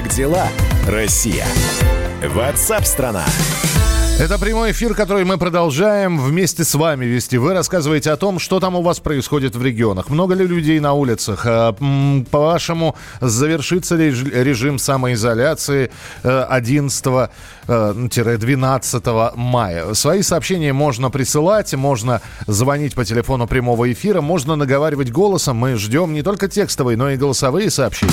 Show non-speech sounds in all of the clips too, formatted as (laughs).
Как дела, Россия? Ватсап-страна! Это прямой эфир, который мы продолжаем вместе с вами вести. Вы рассказываете о том, что там у вас происходит в регионах. Много ли людей на улицах? А, по-вашему, завершится ли режим самоизоляции 11-12 э, э, мая? Свои сообщения можно присылать, можно звонить по телефону прямого эфира, можно наговаривать голосом. Мы ждем не только текстовые, но и голосовые сообщения.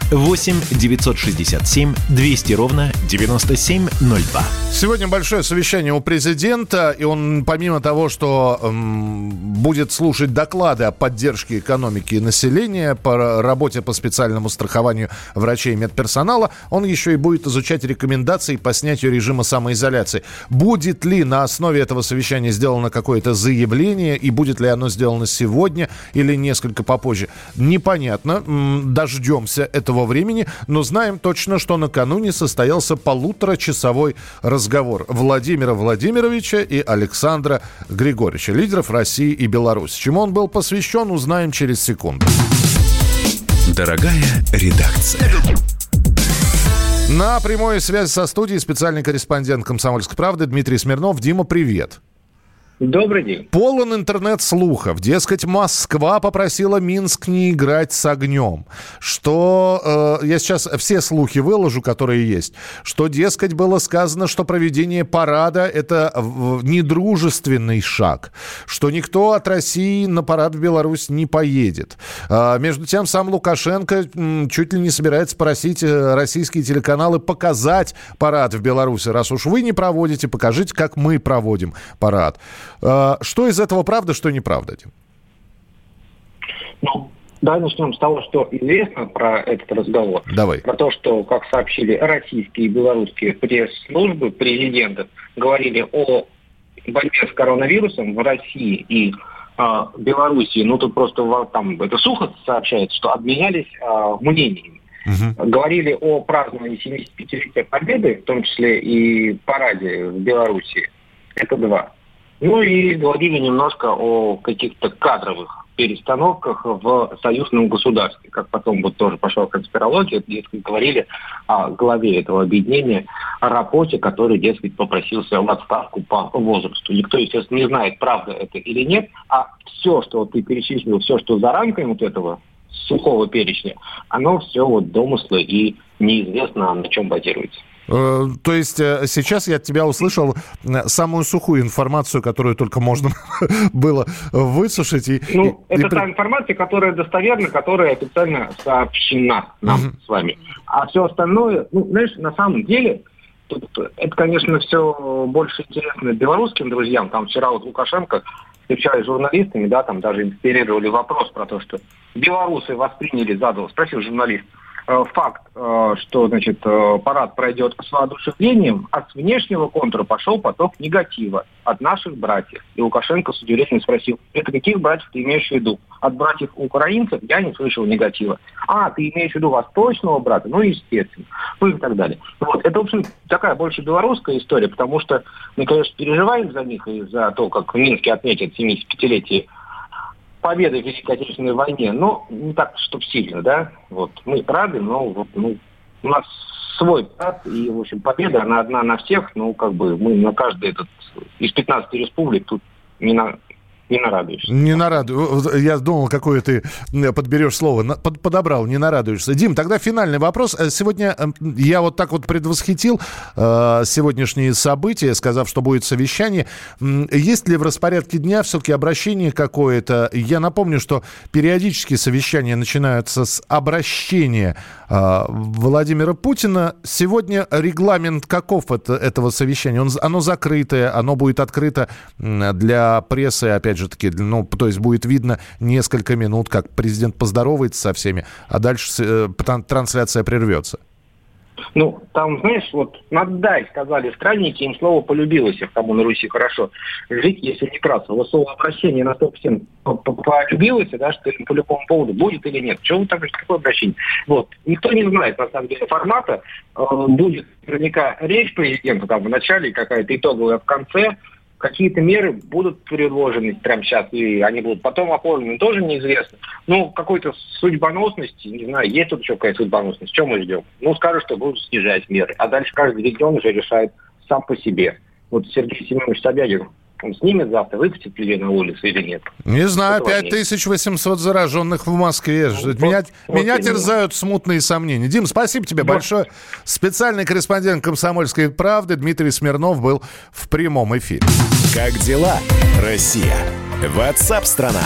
967 200 ровно 9702. Сегодня большое совещание у президента, и он помимо того, что эм, будет слушать доклады о поддержке экономики и населения, по работе по специальному страхованию врачей и медперсонала, он еще и будет изучать рекомендации по снятию режима самоизоляции. Будет ли на основе этого совещания сделано какое-то заявление, и будет ли оно сделано сегодня или несколько попозже, непонятно. Дождемся этого этого времени, но знаем точно, что накануне состоялся полуторачасовой разговор Владимира Владимировича и Александра Григорьевича, лидеров России и Беларуси. Чему он был посвящен, узнаем через секунду. Дорогая редакция. На прямой связи со студией специальный корреспондент «Комсомольской правды» Дмитрий Смирнов. Дима, привет. Добрый день. Полон интернет-слухов. Дескать, Москва попросила Минск не играть с огнем. Что, э, я сейчас все слухи выложу, которые есть. Что, дескать, было сказано, что проведение парада – это недружественный шаг. Что никто от России на парад в Беларусь не поедет. А, между тем, сам Лукашенко чуть ли не собирается просить э, российские телеканалы показать парад в Беларуси. Раз уж вы не проводите, покажите, как мы проводим парад. А, что из этого правда, что неправда, Дим? Ну, давай начнем с того, что известно про этот разговор. Давай. Про то, что, как сообщили российские и белорусские пресс-службы президентов, говорили о борьбе с коронавирусом в России и э, Белоруссии. Ну, тут просто там это сухо сообщается, что обменялись э, мнениями. Угу. Говорили о праздновании 75-летия Победы, в том числе и параде в Белоруссии. Это два. Ну и говорили немножко о каких-то кадровых перестановках в союзном государстве. Как потом вот тоже пошла конспирология, дескать, говорили о главе этого объединения, о работе, который, дескать, попросился в отставку по возрасту. Никто, естественно, не знает, правда это или нет, а все, что ты перечислил, все, что за рамками вот этого сухого перечня, оно все вот домыслы и неизвестно, на чем базируется. Э, то есть э, сейчас я от тебя услышал э, самую сухую информацию, которую только можно (laughs) было высушить. И, ну, и, это и... та информация, которая достоверна, которая официально сообщена нам угу. с вами. А все остальное, ну, знаешь, на самом деле, тут, это, конечно, все больше интересно белорусским друзьям. Там вчера вот Лукашенко встречались с журналистами, да, там даже инспирировали вопрос про то, что белорусы восприняли, задал, спросил журналист, Э, факт, э, что значит, э, парад пройдет с воодушевлением, а с внешнего контура пошел поток негатива от наших братьев. И Лукашенко с удивлением спросил, это каких братьев ты имеешь в виду? От братьев украинцев я не слышал негатива. А, ты имеешь в виду восточного брата? Ну, естественно. Ну и так далее. Вот. Это, в общем, такая больше белорусская история, потому что мы, конечно, переживаем за них и за то, как в Минске отметят 75-летие победы в Великой Отечественной войне, но не так, чтобы сильно, да. Вот мы рады, но вот, ну, у нас свой брат, и, в общем, победа, она одна на всех, ну, как бы мы на каждый этот, из 15 республик тут не на, не нарадуешься. Не нарадуешься. Я думал, какое ты подберешь слово. Под, подобрал, не нарадуешься. Дим, тогда финальный вопрос. Э, сегодня э, я вот так вот предвосхитил э, сегодняшние события, сказав, что будет совещание. Есть ли в распорядке дня все-таки обращение какое-то? Я напомню, что периодически совещания начинаются с обращения Владимира Путина. Сегодня регламент каков это, этого совещания? Он, оно закрытое, оно будет открыто для прессы, опять же, же таки, ну, то есть будет видно несколько минут, как президент поздоровается со всеми, а дальше э, трансляция прервется. Ну, там, знаешь, вот наддай, сказали странники, им слово полюбилось, кому на Руси хорошо жить, если не красо. Вот слово обращение на 100% полюбилось, да, что по любому поводу будет или нет. Чего вы так, какое обращение? Вот. Никто не знает, на самом деле, формата. Э, будет наверняка речь президента там в начале, какая-то итоговая в конце какие-то меры будут предложены прямо сейчас, и они будут потом оформлены, тоже неизвестно. Ну, какой-то судьбоносности, не знаю, есть тут еще какая-то судьбоносность, что мы ждем? Ну, скажут, что будут снижать меры, а дальше каждый регион уже решает сам по себе. Вот Сергей Семенович Собягин он снимет завтра, выпустит людей на улицу или нет? Не знаю, 5800 зараженных в Москве. Ну, меня вот, меня вот терзают смутные сомнения. Дим, спасибо тебе вот. большое. Специальный корреспондент «Комсомольской правды» Дмитрий Смирнов был в прямом эфире. Как дела, Россия? Ватсап-страна!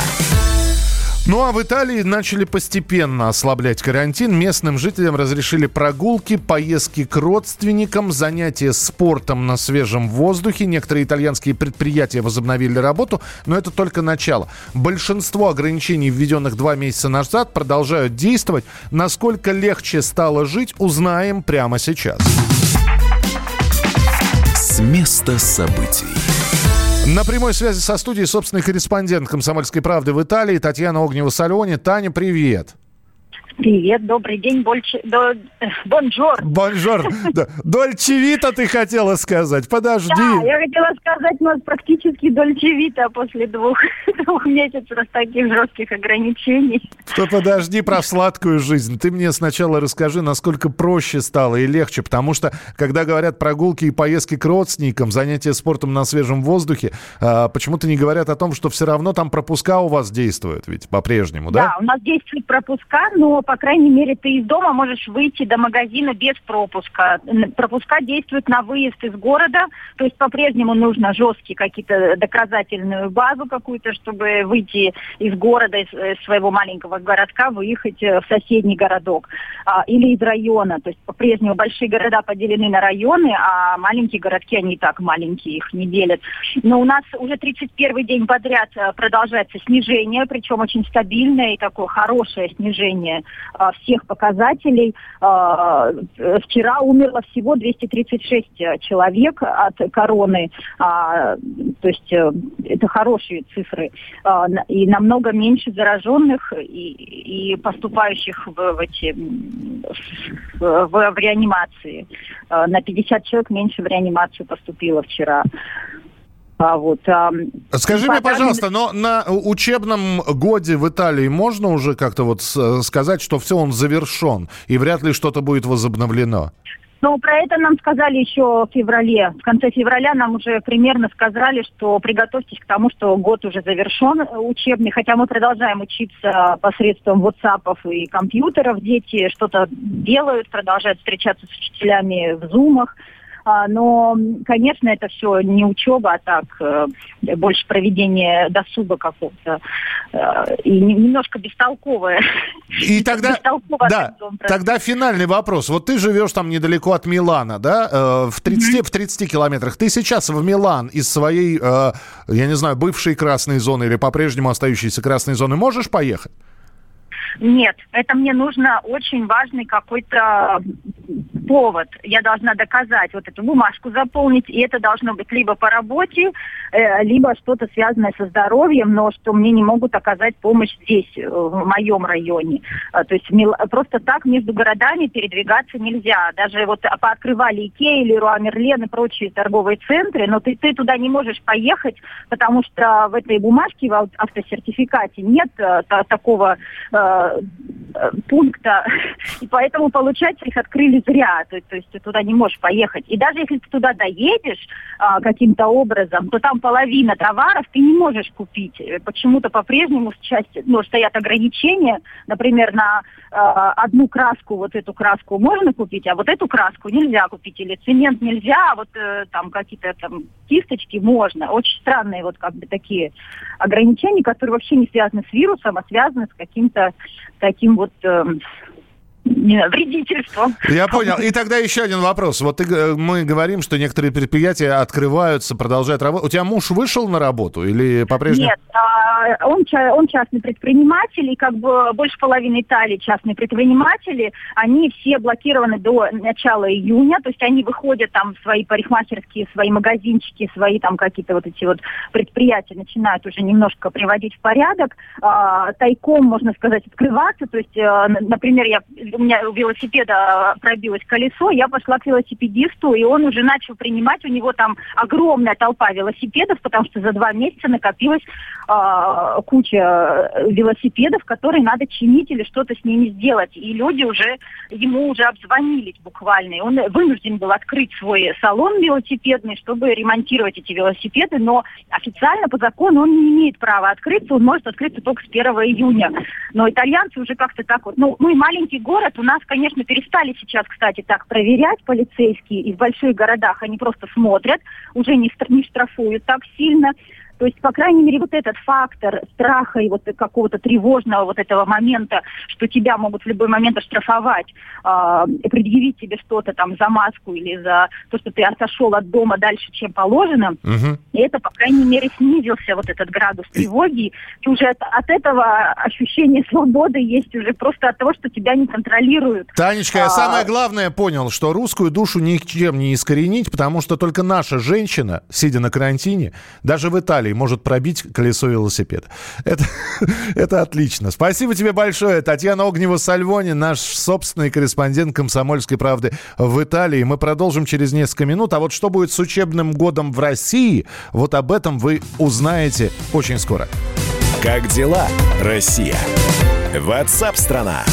Ну а в Италии начали постепенно ослаблять карантин. Местным жителям разрешили прогулки, поездки к родственникам, занятия спортом на свежем воздухе. Некоторые итальянские предприятия возобновили работу, но это только начало. Большинство ограничений, введенных два месяца назад, продолжают действовать. Насколько легче стало жить, узнаем прямо сейчас. С места событий. На прямой связи со студией собственный корреспондент «Комсомольской правды» в Италии Татьяна Огнева-Сальони. Таня, привет. Привет, добрый день, больше... До... Бонжор. Бонжор. Дольчевита ты хотела сказать, подожди. Да, я хотела сказать, у нас практически дольчевита после двух, (laughs) двух месяцев таких жестких ограничений. То подожди про сладкую жизнь. Ты мне сначала расскажи, насколько проще стало и легче, потому что, когда говорят прогулки и поездки к родственникам, занятия спортом на свежем воздухе, а, почему-то не говорят о том, что все равно там пропуска у вас действуют ведь по-прежнему, да? Да, у нас действуют пропуска, но по крайней мере, ты из дома можешь выйти до магазина без пропуска. Пропуска действуют на выезд из города, то есть по-прежнему нужно жесткие какие-то доказательную базу какую-то, чтобы выйти из города, из э, своего маленького городка, выехать э, в соседний городок. А, или из района, то есть по-прежнему большие города поделены на районы, а маленькие городки, они и так маленькие, их не делят. Но у нас уже 31 день подряд э, продолжается снижение, причем очень стабильное и такое хорошее снижение всех показателей. А, вчера умерло всего 236 человек от короны. А, то есть э, это хорошие цифры. И намного меньше зараженных и, и поступающих в, в, эти, в, в реанимации. На 50 человек меньше в реанимацию поступило вчера. А вот, а, Скажи мне, пожалуйста, но на учебном годе в Италии можно уже как-то вот сказать, что все, он завершен, и вряд ли что-то будет возобновлено? Ну, про это нам сказали еще в феврале. В конце февраля нам уже примерно сказали, что приготовьтесь к тому, что год уже завершен э, учебный, хотя мы продолжаем учиться посредством WhatsApp и компьютеров. Дети что-то делают, продолжают встречаться с учителями в зумах. А, но, конечно, это все не учеба, а так э, больше проведение досуга какого-то э, и немножко бестолковое. И тогда, да, тогда финальный вопрос. Вот ты живешь там недалеко от Милана, да, э, в 30, mm-hmm. в 30 километрах. Ты сейчас в Милан из своей, я не знаю, бывшей красной зоны или по-прежнему остающейся красной зоны можешь поехать? Нет, это мне нужно очень важный какой-то повод. Я должна доказать вот эту бумажку заполнить, и это должно быть либо по работе, э, либо что-то связанное со здоровьем, но что мне не могут оказать помощь здесь, э, в моем районе. А, то есть просто так между городами передвигаться нельзя. Даже вот пооткрывали Икея или Руа Мерлен и прочие торговые центры, но ты, ты туда не можешь поехать, потому что в этой бумажке, в автосертификате нет э, такого пункта, (laughs) и поэтому, получается, их открыли зря, то, то есть ты туда не можешь поехать. И даже если ты туда доедешь а, каким-то образом, то там половина товаров ты не можешь купить. Почему-то по-прежнему части, ну, стоят ограничения, например, на а, одну краску, вот эту краску можно купить, а вот эту краску нельзя купить, или цемент нельзя, а вот э, там какие-то там кисточки можно. Очень странные вот как бы такие ограничения, которые вообще не связаны с вирусом, а связаны с каким-то таким вот... Э, вредительством. Я понял. И тогда еще один вопрос. Вот ты, мы говорим, что некоторые предприятия открываются, продолжают работать. У тебя муж вышел на работу или по-прежнему? Нет, а, он, он частный предприниматель, и как бы больше половины Италии частные предприниматели, они все блокированы до начала июня, то есть они выходят там в свои парикмахерские, свои магазинчики, свои там какие-то вот эти вот предприятия начинают уже немножко приводить в порядок, а, тайком, можно сказать, открываться, то есть, а, например, я у меня у велосипеда пробилось колесо, я пошла к велосипедисту, и он уже начал принимать, у него там огромная толпа велосипедов, потому что за два месяца накопилась э, куча велосипедов, которые надо чинить или что-то с ними сделать. И люди уже, ему уже обзвонились буквально, и он вынужден был открыть свой салон велосипедный, чтобы ремонтировать эти велосипеды, но официально по закону он не имеет права открыться, он может открыться только с 1 июня. Но итальянцы уже как-то так вот, ну, мы маленький город, город. У нас, конечно, перестали сейчас, кстати, так проверять полицейские. И в больших городах они просто смотрят, уже не, не штрафуют так сильно. То есть, по крайней мере, вот этот фактор страха и вот какого-то тревожного вот этого момента, что тебя могут в любой момент оштрафовать, э, предъявить тебе что-то там за маску или за то, что ты отошел от дома дальше, чем положено, угу. и это, по крайней мере, снизился вот этот градус тревоги. И уже от, от этого ощущение свободы есть уже просто от того, что тебя не контролируют. Танечка, я а... самое главное понял, что русскую душу ничем не искоренить, потому что только наша женщина, сидя на карантине, даже в Италии, Италии может пробить колесо велосипеда. Это, (laughs) это отлично. Спасибо тебе большое. Татьяна Огнева-Сальвони, наш собственный корреспондент «Комсомольской правды» в Италии. Мы продолжим через несколько минут. А вот что будет с учебным годом в России, вот об этом вы узнаете очень скоро. Как дела, Россия? Ватсап-страна!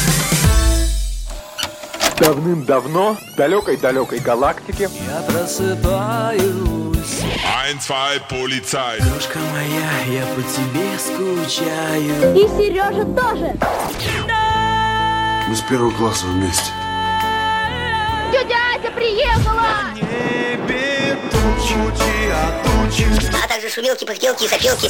Давным-давно в далекой-далекой галактике Я просыпаюсь Ein, zwei, полицай. Дружка моя, я по тебе скучаю. И Сережа тоже. Мы с первого класса вместе. Тетя Ася приехала! Небе тучи, а тучи. А также шумелки, пыхтелки и сопелки.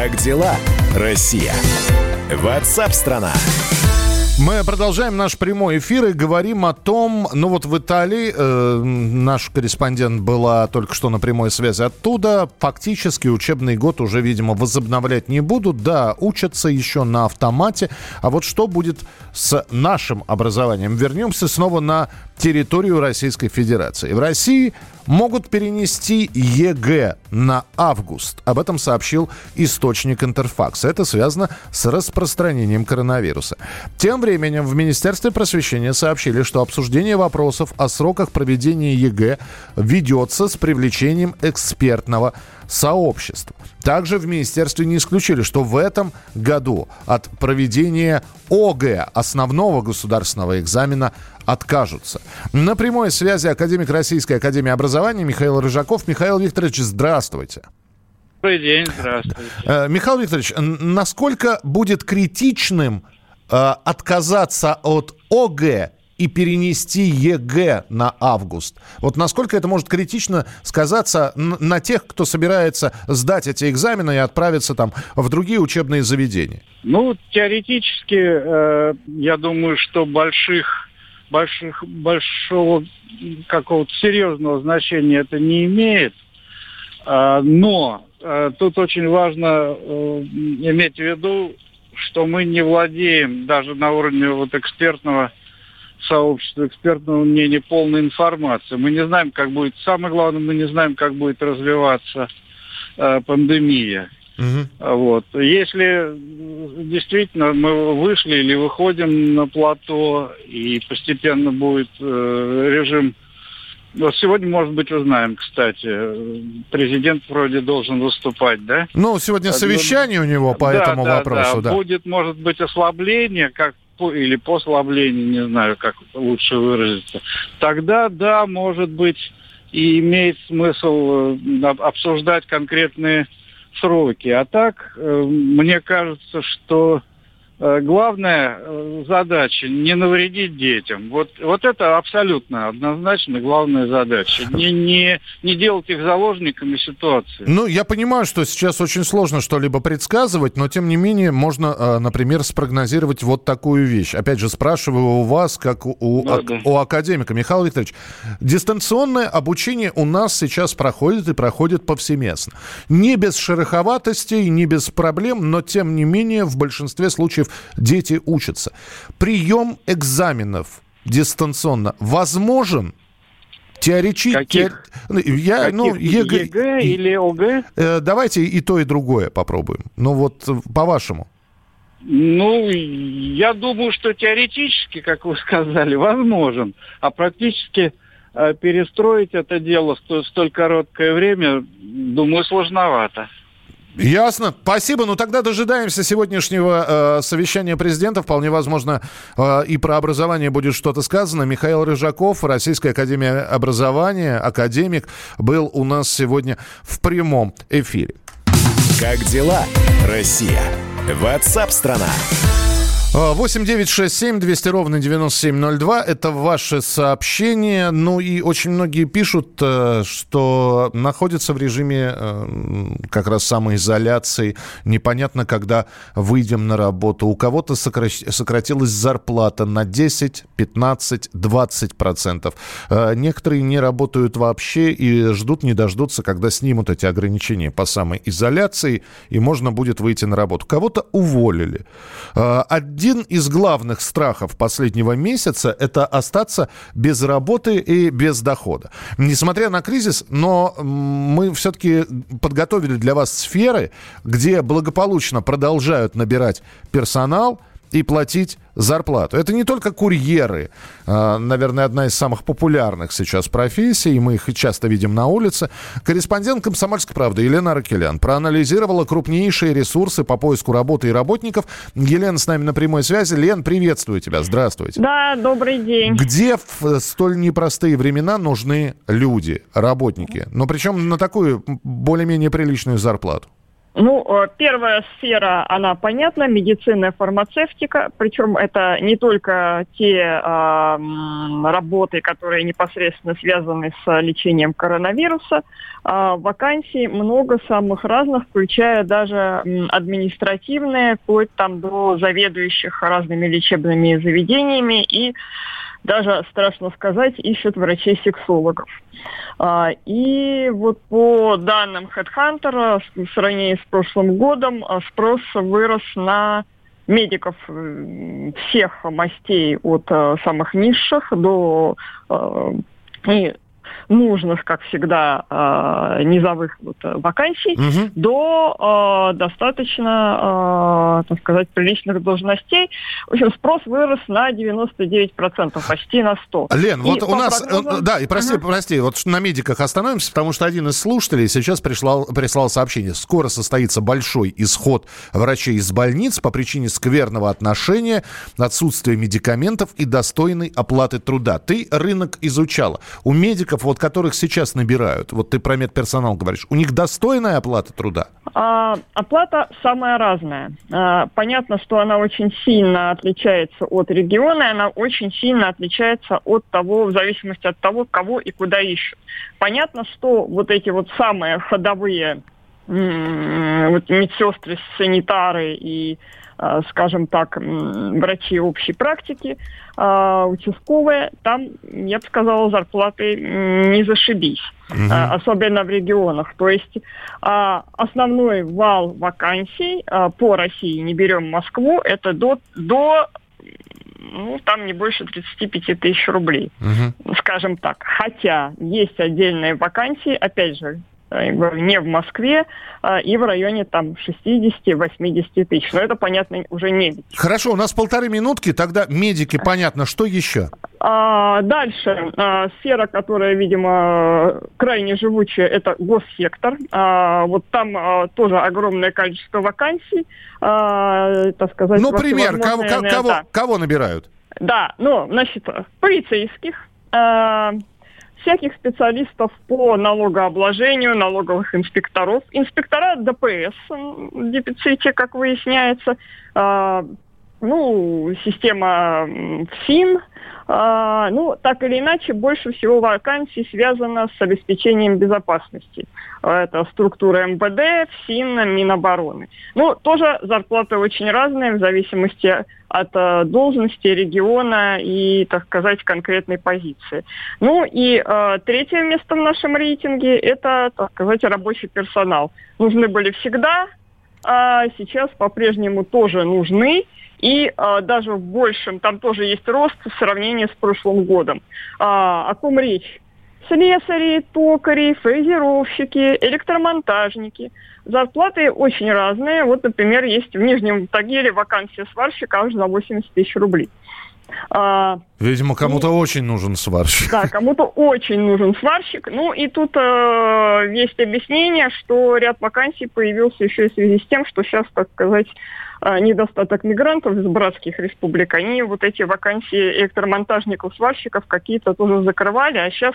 Как дела, Россия? Ватсап-страна! Мы продолжаем наш прямой эфир и говорим о том, ну вот в Италии э, наш корреспондент была только что на прямой связи оттуда. Фактически учебный год уже, видимо, возобновлять не будут. Да, учатся еще на автомате. А вот что будет с нашим образованием? Вернемся снова на территорию Российской Федерации. В России могут перенести ЕГЭ на август. Об этом сообщил источник Интерфакса. Это связано с распространением коронавируса. Тем временем в Министерстве просвещения сообщили, что обсуждение вопросов о сроках проведения ЕГЭ ведется с привлечением экспертного сообщества. Также в министерстве не исключили, что в этом году от проведения ОГЭ, основного государственного экзамена, откажутся. На прямой связи академик Российской Академии Образования Михаил Рыжаков. Михаил Викторович, здравствуйте. Добрый день, здравствуйте. Э, Михаил Викторович, насколько будет критичным э, отказаться от ОГЭ и перенести ЕГЭ на август. Вот насколько это может критично сказаться на тех, кто собирается сдать эти экзамены и отправиться там в другие учебные заведения? Ну, теоретически, э, я думаю, что больших, больших, большого какого-то серьезного значения это не имеет. Э, но э, тут очень важно э, иметь в виду, что мы не владеем даже на уровне вот экспертного сообщества экспертного мнения полной информации. Мы не знаем, как будет, самое главное, мы не знаем, как будет развиваться э, пандемия. Угу. Вот. Если действительно мы вышли или выходим на плато, и постепенно будет э, режим Вот сегодня, может быть, узнаем, кстати. Президент вроде должен выступать, да? Ну, сегодня совещание у него по да, этому да, вопросу, да. Будет, может быть, ослабление, как или послабление, не знаю, как лучше выразиться. Тогда, да, может быть, и имеет смысл э, обсуждать конкретные сроки. А так, э, мне кажется, что главная э, задача не навредить детям. Вот, вот это абсолютно однозначно главная задача. Не, не, не делать их заложниками ситуации. Ну, я понимаю, что сейчас очень сложно что-либо предсказывать, но тем не менее можно, э, например, спрогнозировать вот такую вещь. Опять же, спрашиваю у вас, как у, да, да. у академика. Михаил Викторович, дистанционное обучение у нас сейчас проходит и проходит повсеместно. Не без шероховатостей, не без проблем, но тем не менее в большинстве случаев дети учатся. Прием экзаменов дистанционно возможен? Теоретически... Каких? Я, Каких? Ну, ЕГЭ, ЕГЭ или ОГЭ? Э, давайте и то, и другое попробуем. Ну вот, по-вашему. Ну, я думаю, что теоретически, как вы (laughs) сказали, возможен. А практически э, перестроить это дело в столь короткое время, думаю, сложновато. Ясно. Спасибо. Ну тогда дожидаемся сегодняшнего э, совещания президента. Вполне возможно, э, и про образование будет что-то сказано. Михаил Рыжаков, Российская Академия Образования, академик, был у нас сегодня в прямом эфире. Как дела, Россия? Ватсап-страна! 8 9 6 7 200 ровно 9702. Это ваши сообщения. Ну и очень многие пишут, э, что находятся в режиме э, как раз самоизоляции. Непонятно, когда выйдем на работу. У кого-то сократилась зарплата на 10, 15, 20 процентов. Э, некоторые не работают вообще и ждут, не дождутся, когда снимут эти ограничения по самоизоляции, и можно будет выйти на работу. Кого-то уволили. Один из главных страхов последнего месяца – это остаться без работы и без дохода. Несмотря на кризис, но мы все-таки подготовили для вас сферы, где благополучно продолжают набирать персонал и платить зарплату. Это не только курьеры, а, наверное, одна из самых популярных сейчас профессий, и мы их часто видим на улице. Корреспондент «Комсомольской правды» Елена Ракелян проанализировала крупнейшие ресурсы по поиску работы и работников. Елена с нами на прямой связи. Лен, приветствую тебя, здравствуйте. Да, добрый день. Где в столь непростые времена нужны люди, работники? Но причем на такую более-менее приличную зарплату. Ну, э, первая сфера, она понятна, медицина и фармацевтика, причем это не только те э, работы, которые непосредственно связаны с лечением коронавируса, э, вакансий много самых разных, включая даже административные, вплоть там до заведующих разными лечебными заведениями. И даже, страшно сказать, ищут врачей-сексологов. А, и вот по данным HeadHunter, в сравнении с прошлым годом, а, спрос вырос на медиков всех мастей от а, самых низших до и нужных, как всегда, э, низовых вот, э, вакансий угу. до э, достаточно, э, так сказать, приличных должностей. В общем, спрос вырос на 99%, почти на 100%. Лен, и вот у нас, прогнозам... да, и прости, угу. прости, вот на медиках остановимся, потому что один из слушателей сейчас прислал, прислал сообщение. Скоро состоится большой исход врачей из больниц по причине скверного отношения, отсутствия медикаментов и достойной оплаты труда. Ты рынок изучала. У медиков вот которых сейчас набирают, вот ты про медперсонал говоришь, у них достойная оплата труда? А, оплата самая разная. А, понятно, что она очень сильно отличается от региона, и она очень сильно отличается от того, в зависимости от того, кого и куда ищут. Понятно, что вот эти вот самые ходовые вот медсестры, санитары и скажем так, врачи общей практики, э, участковые, там, я бы сказала, зарплаты не зашибись, угу. особенно в регионах. То есть основной вал вакансий по России, не берем Москву, это до, до ну, там не больше 35 тысяч рублей, угу. скажем так. Хотя есть отдельные вакансии, опять же, э, не в Москве, а, и в районе там 60-80 тысяч. Но это, понятно, уже не. Хорошо, у нас полторы минутки, тогда медики, понятно. Что еще? А, дальше. А, сфера, которая, видимо, крайне живучая, это госсектор. А, вот там а, тоже огромное количество вакансий. А, так сказать, ну, пример, кого, кого, кого набирают? Да, ну, значит, полицейских, э, всяких специалистов по налогообложению, налоговых инспекторов, инспектора ДПС в дефиците, как выясняется, э, ну, система ФСИН, а, ну, так или иначе, больше всего вакансий связано с обеспечением безопасности. Это структура МВД, ФСИН, Минобороны. Ну, тоже зарплаты очень разные в зависимости от э, должности, региона и, так сказать, конкретной позиции. Ну и э, третье место в нашем рейтинге – это, так сказать, рабочий персонал. Нужны были всегда, а сейчас по-прежнему тоже нужны. И а, даже в большем, там тоже есть рост в сравнении с прошлым годом. А, о ком речь? Слесари, токари, фрезеровщики, электромонтажники. Зарплаты очень разные. Вот, например, есть в Нижнем Тагиле вакансия сварщика аж за 80 тысяч рублей. А, Видимо, кому-то и, очень нужен сварщик. Да, кому-то очень нужен сварщик. Ну и тут э, есть объяснение, что ряд вакансий появился еще и в связи с тем, что сейчас, так сказать, э, недостаток мигрантов из братских республик. Они вот эти вакансии электромонтажников, сварщиков какие-то тоже закрывали, а сейчас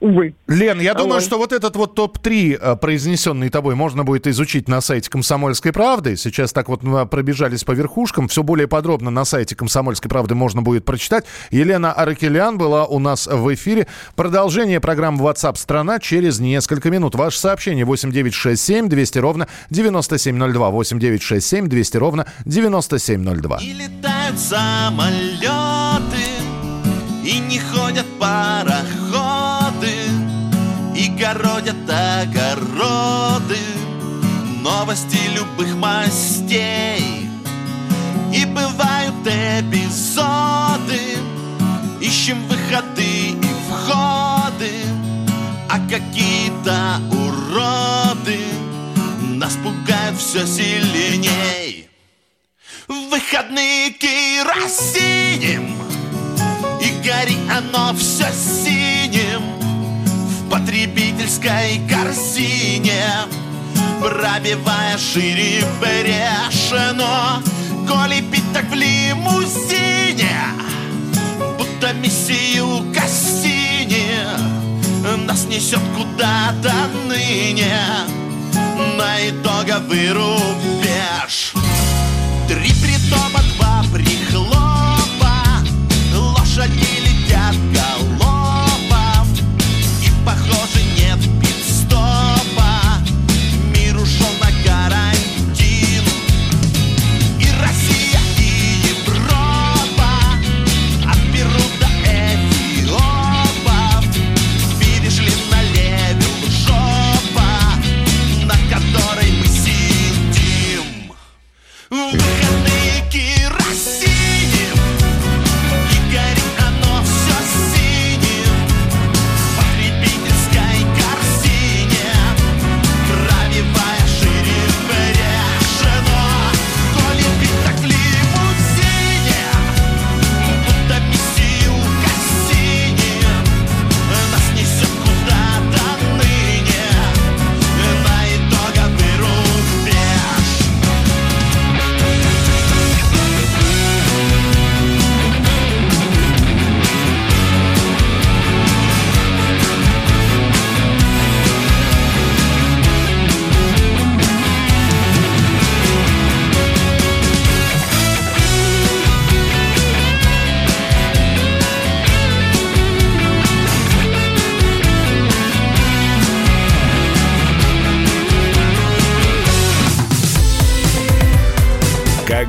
увы. Лен, я думаю, Ой. что вот этот вот топ-3, э, произнесенный тобой, можно будет изучить на сайте «Комсомольской правды». Сейчас так вот мы пробежались по верхушкам. Все более подробно на сайте «Комсомольской правды» можно будет прочитать. Елена Аракелян была у нас в эфире. Продолжение программы WhatsApp страна через несколько минут. Ваше сообщение 8967 200 ровно 9702. 8967 200 ровно 9702. И летают самолеты, и не ходят пароходы городят огороды Новости любых мастей. И бывают эпизоды Ищем выходы и входы А какие-то уроды Нас пугают все сильней. В выходные керосинем И гори оно все синим потребительской корзине Пробивая шире брешено Коли пить так в лимузине Будто миссию Кассини Нас несет куда-то ныне. На итоговый рубеж. Три притопа, два прихлопа Лошади летят головой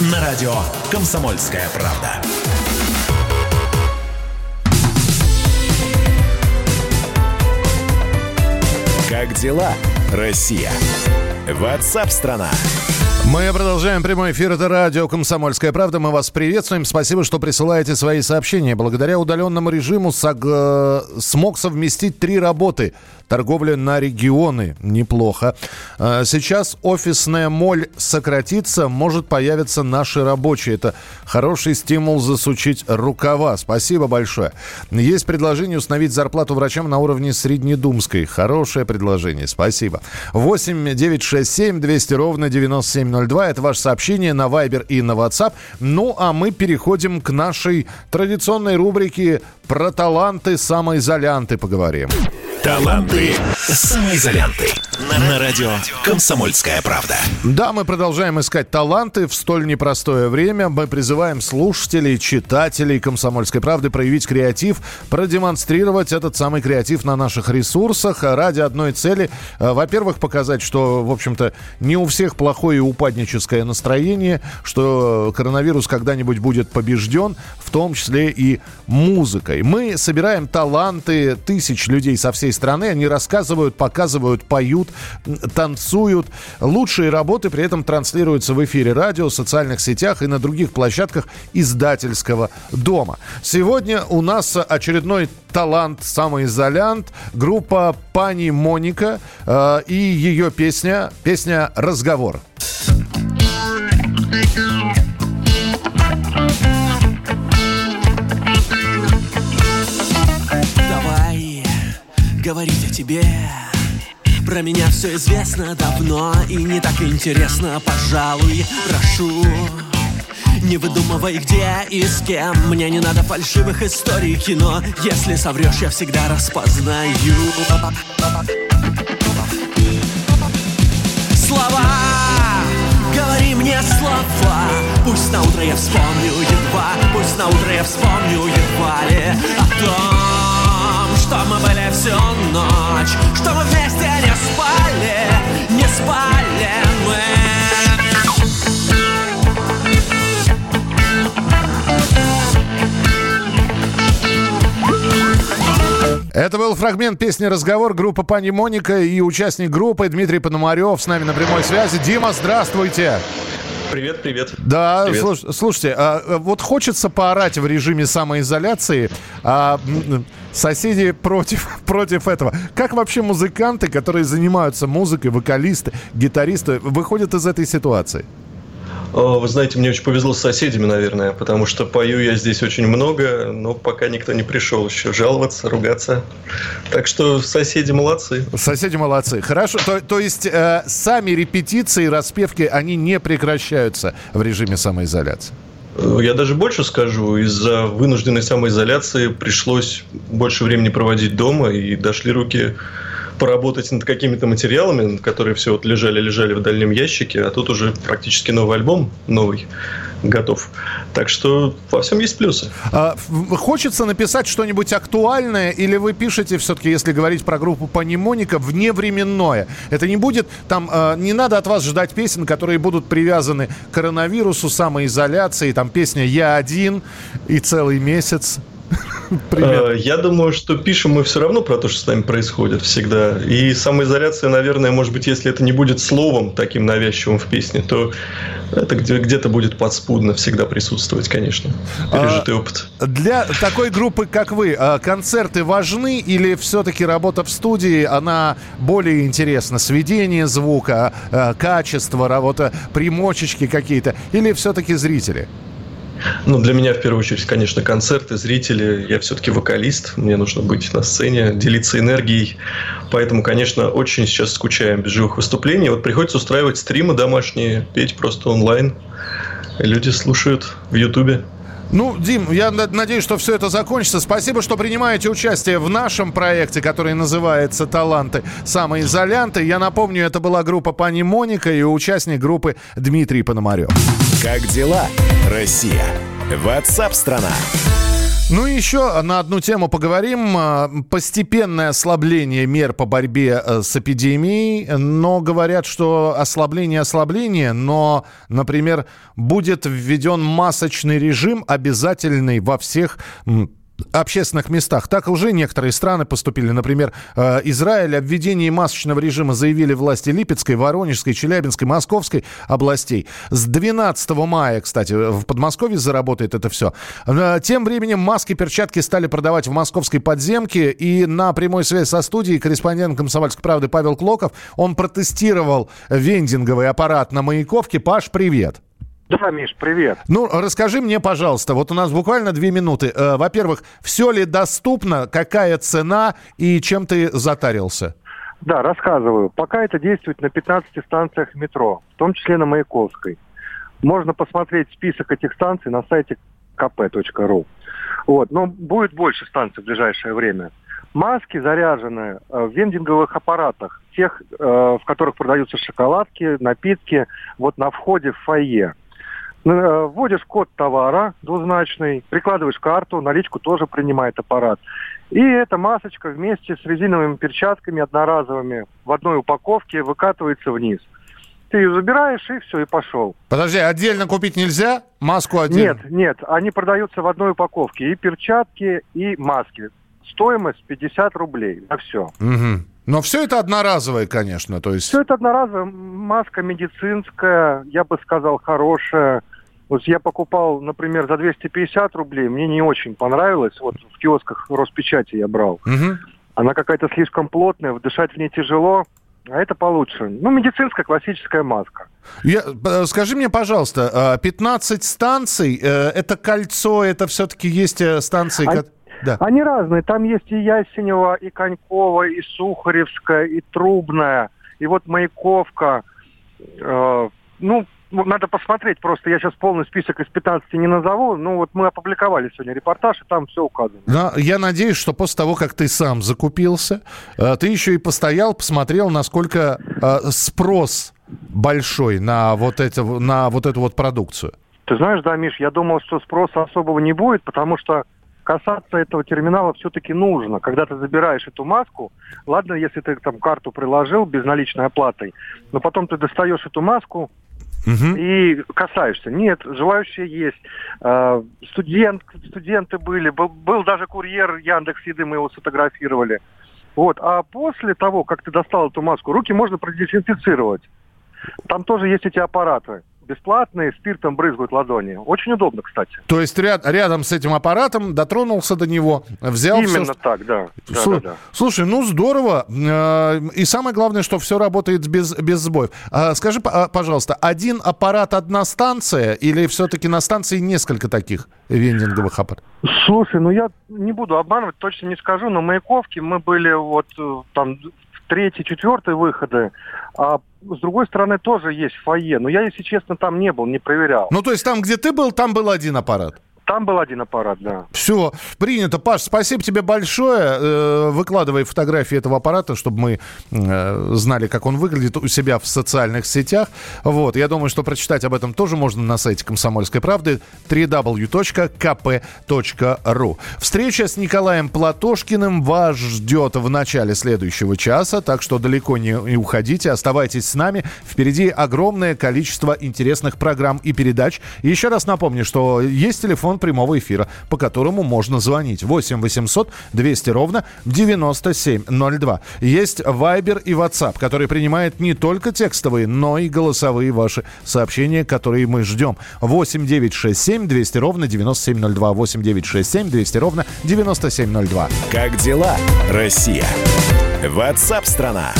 На радио «Комсомольская правда». Как дела, Россия? Ватсап-страна! Мы продолжаем прямой эфир. Это радио «Комсомольская правда». Мы вас приветствуем. Спасибо, что присылаете свои сообщения. Благодаря удаленному режиму сог... э, смог совместить три работы. Торговля на регионы. Неплохо. Э, Сейчас офисная моль сократится. Может появиться наши рабочие. Это хороший стимул засучить рукава. Спасибо большое. Есть предложение установить зарплату врачам на уровне среднедумской. Хорошее предложение. Спасибо. 8 9 6 7 200 ровно 9702. Это ваше сообщение на Viber и на WhatsApp. Ну, а мы переходим к нашей традиционной рубрике про таланты самоизолянты поговорим. Таланты самоизолянты. На радио «Комсомольская правда». Да, мы продолжаем искать таланты в столь непростое время. Мы призываем слушателей, читателей «Комсомольской правды» проявить креатив, продемонстрировать этот самый креатив на наших ресурсах ради одной цели. Э, Во-первых, показать, что, в общем-то, не у всех плохое и упадническое настроение, что коронавирус когда-нибудь будет побежден, в том числе и музыкой. Мы собираем таланты тысяч людей со всей страны. Они рассказывают, показывают, поют, танцуют. Лучшие работы при этом транслируются в эфире радио, социальных сетях и на других площадках издательского дома. Сегодня у нас очередной талант самоизолянт. Группа Пани Моника э, и ее песня, песня «Разговор». Давай говорить о тебе Про меня все известно давно И не так интересно, пожалуй, прошу не выдумывай, где и с кем. Мне не надо фальшивых историй кино. Если соврешь, я всегда распознаю. Слова! Говори мне слова! Пусть на утро я вспомню едва Пусть на утро я вспомню едва ли О том, что мы были всю ночь Что мы вместе не спали Не спали мы Это был фрагмент песни «Разговор» группы Пани Моника и участник группы Дмитрий Пономарев с нами на прямой связи. Дима, здравствуйте! Привет, привет. Да, Привет. слуш- слушайте, а, а, вот хочется поорать в режиме самоизоляции, а соседи против, (laughs) против этого. Как вообще музыканты, которые занимаются музыкой, вокалисты, гитаристы, выходят из этой ситуации? О, Вы знаете, мне очень повезло с соседями, наверное, потому что пою я здесь очень много, но пока никто не пришел еще жаловаться, ругаться. Так что соседи молодцы. Соседи молодцы. Хорошо. То, то есть э, сами репетиции, распевки, они не прекращаются в режиме самоизоляции? Э, Я даже больше скажу, из-за вынужденной самоизоляции пришлось больше времени проводить дома, и дошли руки поработать над какими-то материалами, которые все вот лежали-лежали в дальнем ящике, а тут уже практически новый альбом, новый, готов. Так что во всем есть плюсы. А, хочется написать что-нибудь актуальное, или вы пишете все-таки, если говорить про группу Панимоника, вневременное? Это не будет там, э, не надо от вас ждать песен, которые будут привязаны к коронавирусу, самоизоляции, там песня «Я один» и целый месяц. (laughs) Привет. Э, Я думаю, что пишем мы все равно про то, что с нами происходит всегда. И самоизоляция, наверное, может быть, если это не будет словом таким навязчивым в песне, то это где- где-то будет подспудно всегда присутствовать, конечно. Пережитый опыт. Для такой группы, как вы, э, концерты важны или все-таки работа в студии, она более интересна? Сведение звука, э, качество, работа, примочечки какие-то? Или все-таки зрители? Ну, для меня, в первую очередь, конечно, концерты, зрители. Я все-таки вокалист, мне нужно быть на сцене, делиться энергией. Поэтому, конечно, очень сейчас скучаем без живых выступлений. Вот приходится устраивать стримы домашние, петь просто онлайн. Люди слушают в Ютубе. Ну, Дим, я надеюсь, что все это закончится. Спасибо, что принимаете участие в нашем проекте, который называется «Таланты самоизолянты». Я напомню, это была группа «Пани Моника» и участник группы Дмитрий Пономарев. Как дела, Россия? Ватсап-страна! Ну и еще на одну тему поговорим. А, постепенное ослабление мер по борьбе э, с эпидемией. Но говорят, что ослабление ослабление, но, например, будет введен масочный режим обязательный во всех общественных местах. Так уже некоторые страны поступили. Например, э, Израиль о введении масочного режима заявили власти Липецкой, Воронежской, Челябинской, Московской областей. С 12 мая, кстати, в Подмосковье заработает это все. Э, тем временем маски, перчатки стали продавать в московской подземке. И на прямой связи со студией корреспондент «Комсомольской правды» Павел Клоков, он протестировал вендинговый аппарат на Маяковке. Паш, привет. Да, Миш, привет. Ну, расскажи мне, пожалуйста, вот у нас буквально две минуты. Э, во-первых, все ли доступно, какая цена и чем ты затарился? Да, рассказываю. Пока это действует на 15 станциях метро, в том числе на Маяковской. Можно посмотреть список этих станций на сайте kp.ru. Вот. Но будет больше станций в ближайшее время. Маски заряжены э, в вендинговых аппаратах, тех, э, в которых продаются шоколадки, напитки, вот на входе в фойе. Э, вводишь код товара двузначный, прикладываешь карту, наличку тоже принимает аппарат. И эта масочка вместе с резиновыми перчатками одноразовыми в одной упаковке выкатывается вниз. Ты ее забираешь и все, и пошел. Подожди, отдельно купить нельзя? Маску отдельно? Нет, нет, они продаются в одной упаковке. И перчатки, и маски. Стоимость 50 рублей на все. Угу. Но все это одноразовое, конечно, то есть... Все это одноразовое. Маска медицинская, я бы сказал, хорошая вот я покупал, например, за 250 рублей, мне не очень понравилось. Вот в киосках Роспечати я брал. Угу. Она какая-то слишком плотная, вдышать в ней тяжело. А это получше. Ну, медицинская классическая маска. Я, э, скажи мне, пожалуйста, 15 а, станций, э, это кольцо, это все-таки есть э, станции... А, да. Они разные. Там есть и Ясенева, и Конькова, и Сухаревская, и Трубная, и вот Маяковка. Э, ну, надо посмотреть просто. Я сейчас полный список из 15 не назову. Ну, вот мы опубликовали сегодня репортаж, и там все указано. Да, я надеюсь, что после того, как ты сам закупился, э, ты еще и постоял, посмотрел, насколько э, спрос большой на вот, это, на вот эту вот продукцию. Ты знаешь, да, Миш, я думал, что спроса особого не будет, потому что касаться этого терминала все-таки нужно. Когда ты забираешь эту маску, ладно, если ты там карту приложил безналичной оплатой, но потом ты достаешь эту маску, угу. и касаешься. Нет, желающие есть. А, студент, студенты были, был, был даже курьер Яндекс Еды, мы его сфотографировали. Вот. А после того, как ты достал эту маску, руки можно продезинфицировать. Там тоже есть эти аппараты бесплатные, спиртом брызгают ладони. Очень удобно, кстати. То есть ряд, рядом с этим аппаратом дотронулся до него, взял Именно все... так, да. Слу... да, да, да. Слушай, ну здорово. Э, и самое главное, что все работает без, без сбоев. А скажи, а, пожалуйста, один аппарат, одна станция или все-таки на станции несколько таких вендинговых аппаратов? Слушай, ну я не буду обманывать, точно не скажу, но Маяковки мы были вот э, там третий, четвертый выходы, а с другой стороны тоже есть фойе. Но я, если честно, там не был, не проверял. Ну, то есть там, где ты был, там был один аппарат? Там был один аппарат, да. Все, принято. Паш, спасибо тебе большое. Э, выкладывай фотографии этого аппарата, чтобы мы э, знали, как он выглядит у себя в социальных сетях. Вот, я думаю, что прочитать об этом тоже можно на сайте «Комсомольской правды» www.kp.ru. Встреча с Николаем Платошкиным вас ждет в начале следующего часа, так что далеко не уходите, оставайтесь с нами. Впереди огромное количество интересных программ и передач. еще раз напомню, что есть телефон телефон прямого эфира, по которому можно звонить. 8 800 200 ровно 9702. Есть Viber и WhatsApp, который принимает не только текстовые, но и голосовые ваши сообщения, которые мы ждем. 8 967 200 ровно 9702. 8 967 200 ровно 9702. Как дела, Россия? WhatsApp страна.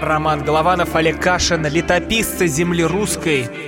Роман Голованов, Олег Кашин, летописцы земли русской